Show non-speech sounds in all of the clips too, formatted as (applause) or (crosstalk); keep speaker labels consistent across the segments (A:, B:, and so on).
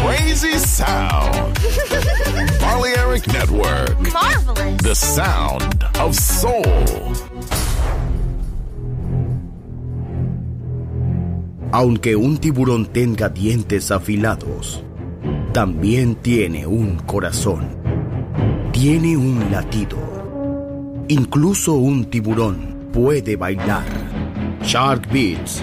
A: Crazy sound. (laughs) Balearic Network.
B: Marvelous.
A: The sound of soul.
C: Aunque un tiburón tenga dientes afilados, también tiene un corazón. Tiene un latido. Incluso un tiburón puede bailar. Shark Beats,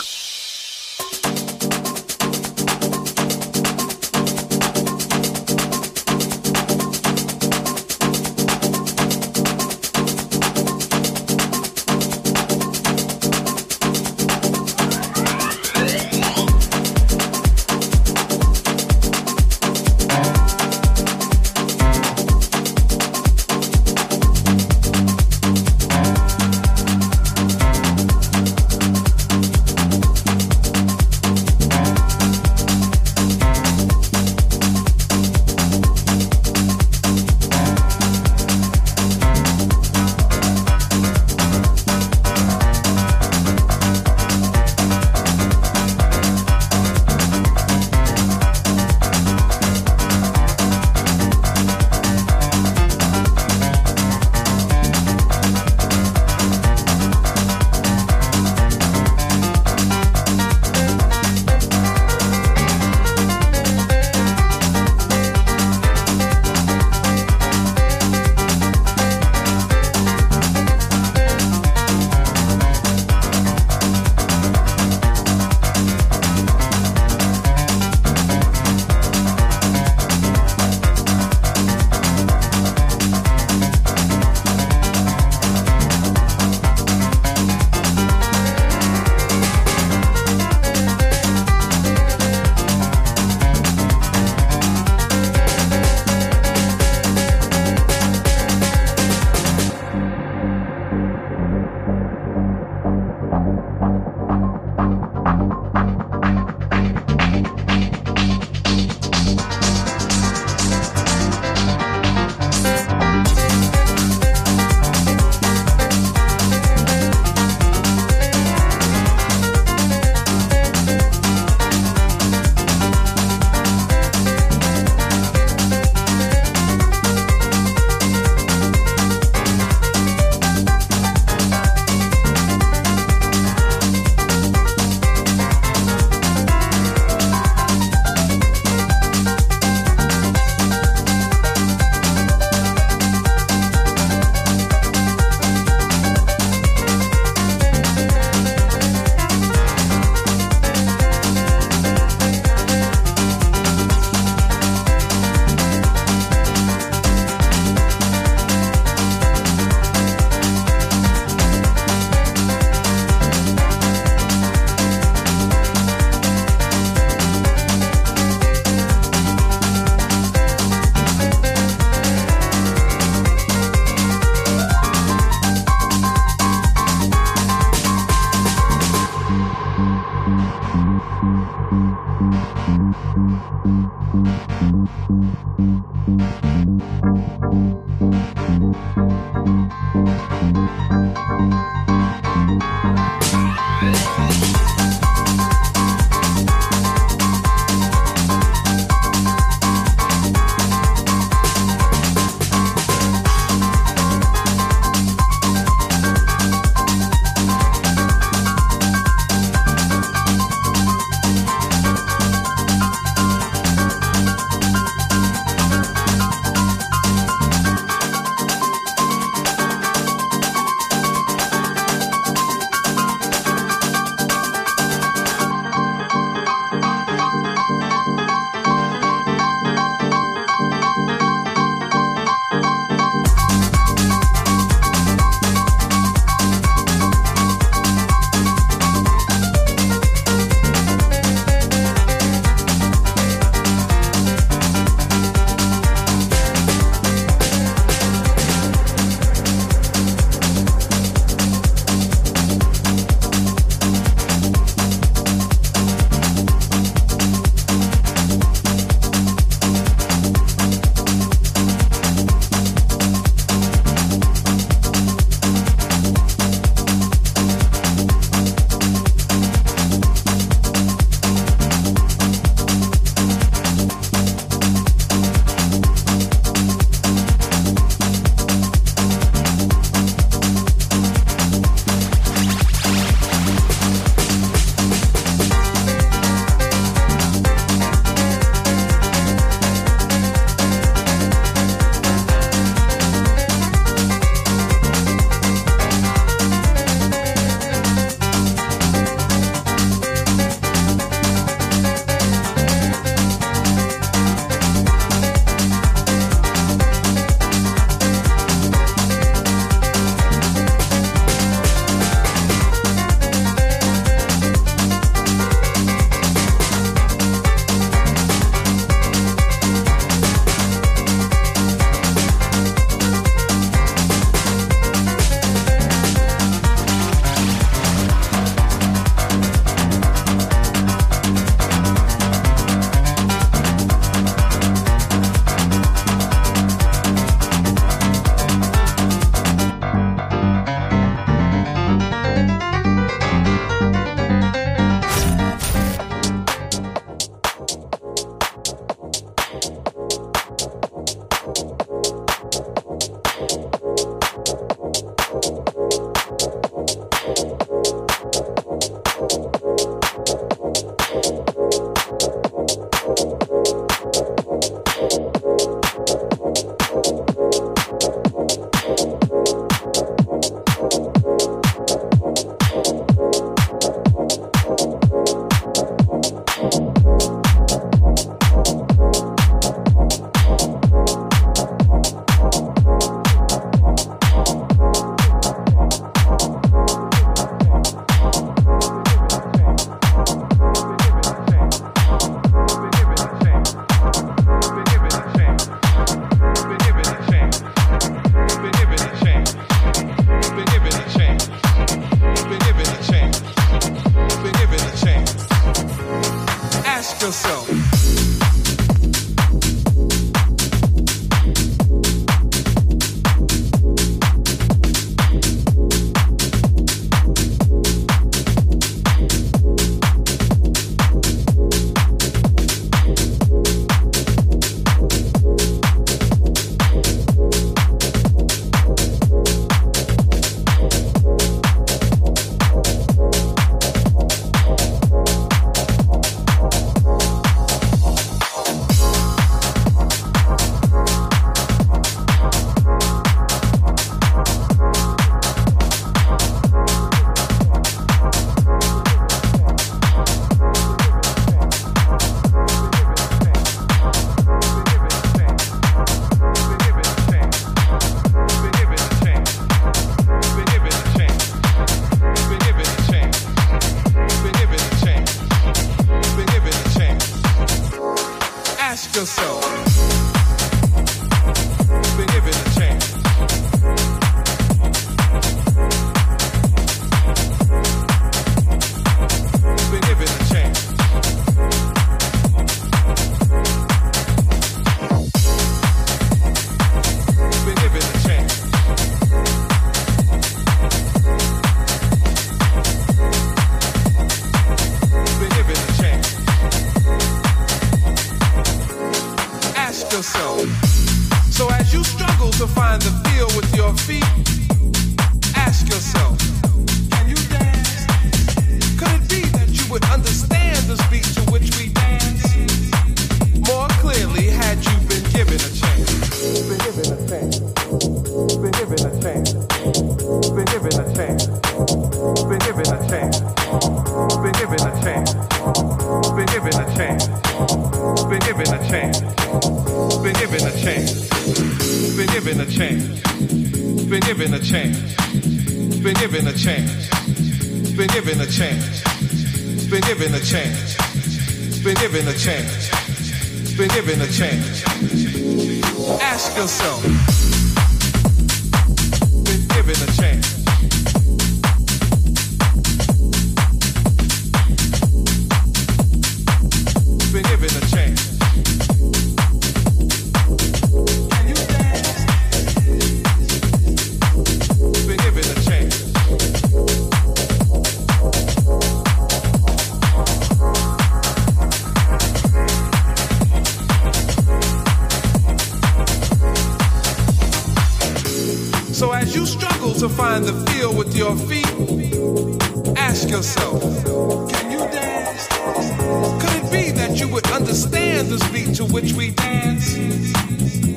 D: Which we dance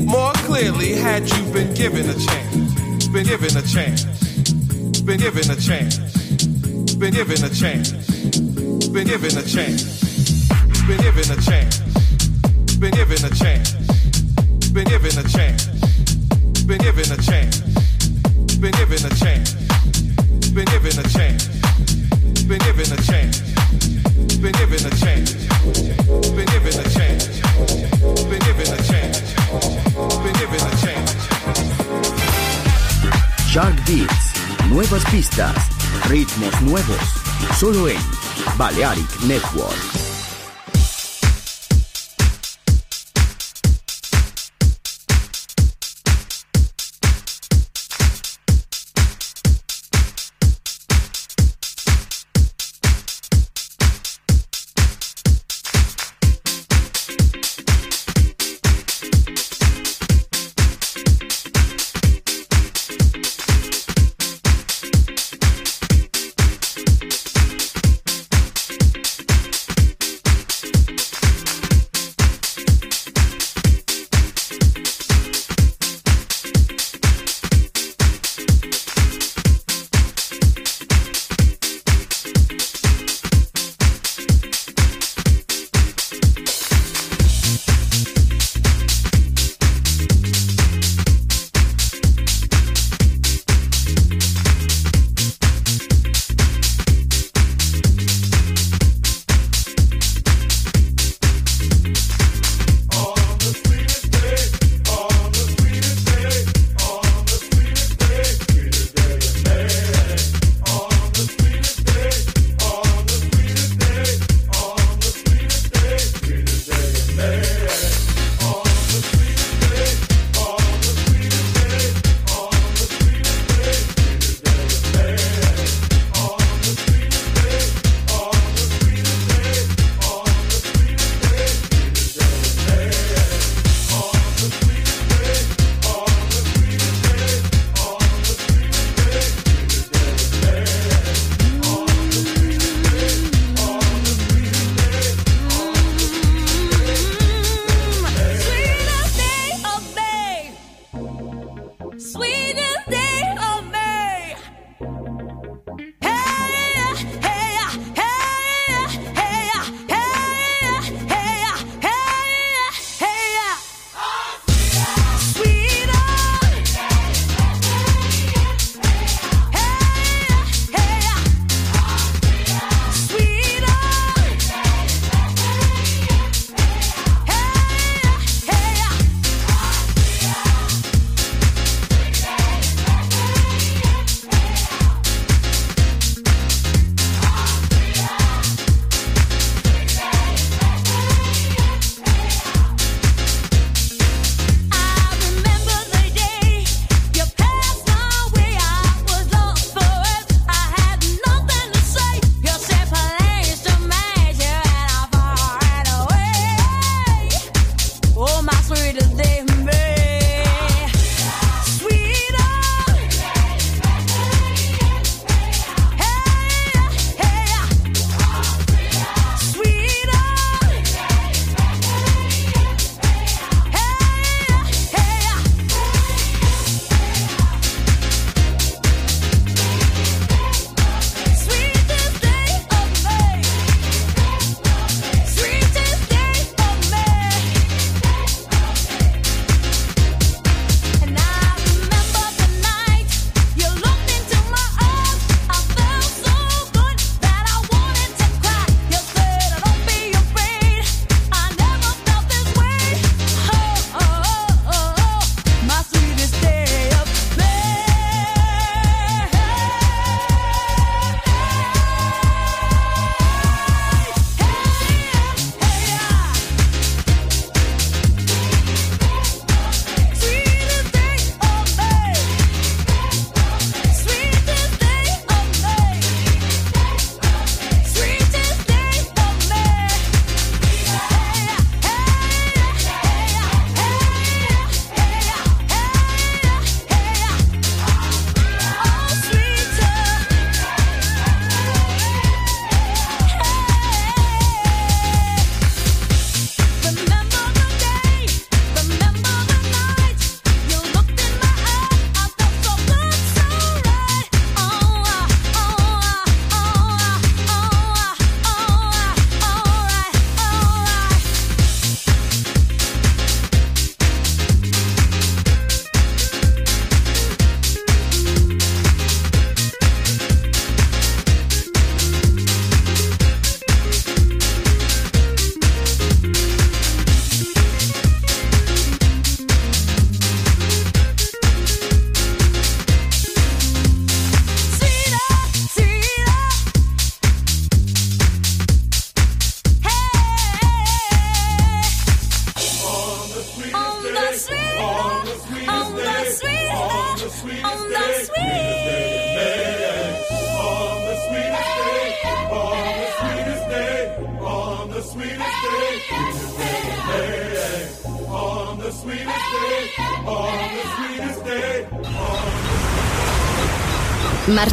D: more clearly had you been given a chance? Been given a chance. Been given a chance. Been given a chance. Been given a chance. Been given a chance. Been given a chance. Been given a chance. Been given a chance. Been given a chance. Been given a chance. Been given a chance. Been given a chance. Been given a chance.
E: Shark Beats, nuevas pistas, ritmos nuevos, solo en Balearic Network.